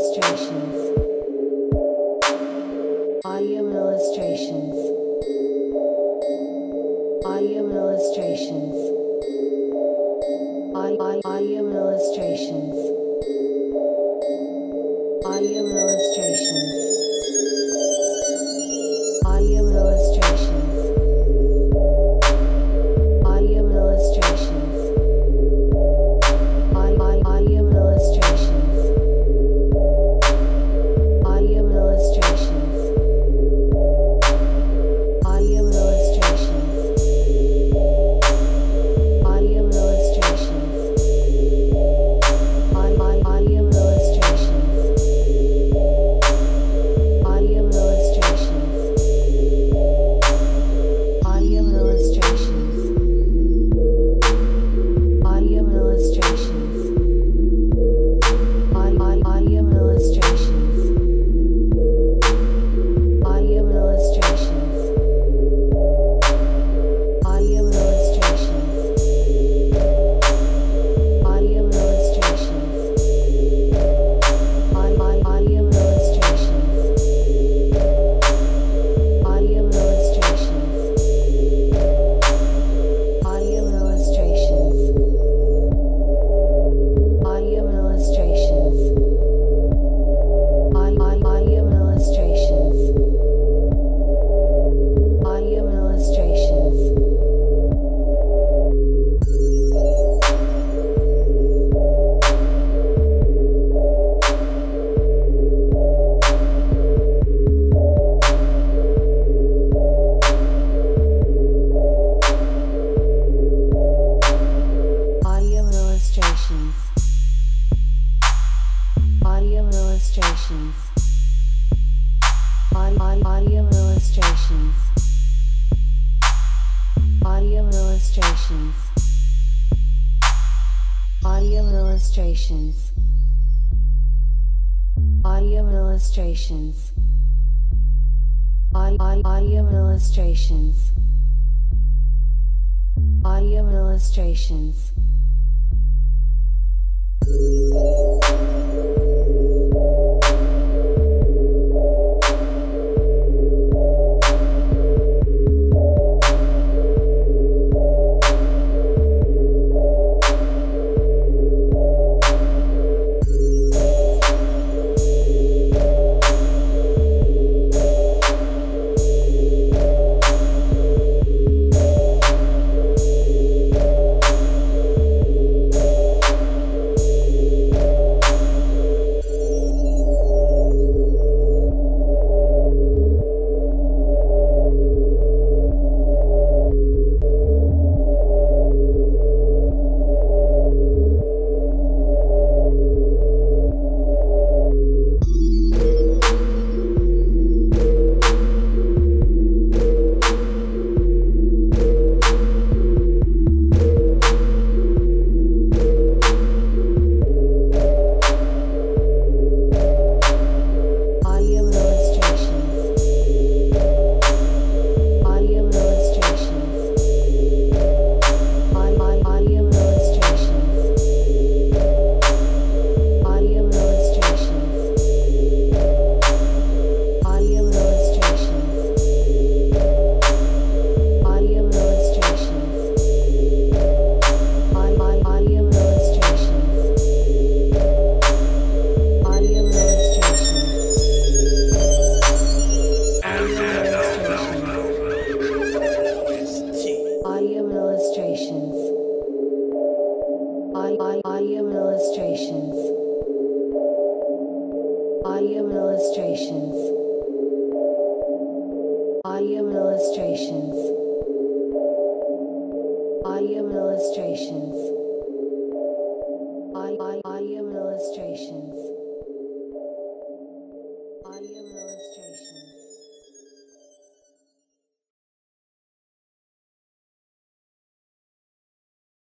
illustrations. Audio illustrations. Audio illustrations. Audio illustrations. illustrations, audio illustrations, audio, audio illustrations, audio illustrations, audio illustrations, audio illustrations, audio illustrations. Audio illustrations. Audio illustrations. Audio illustrations. Audio illustrations. Audio illustrations.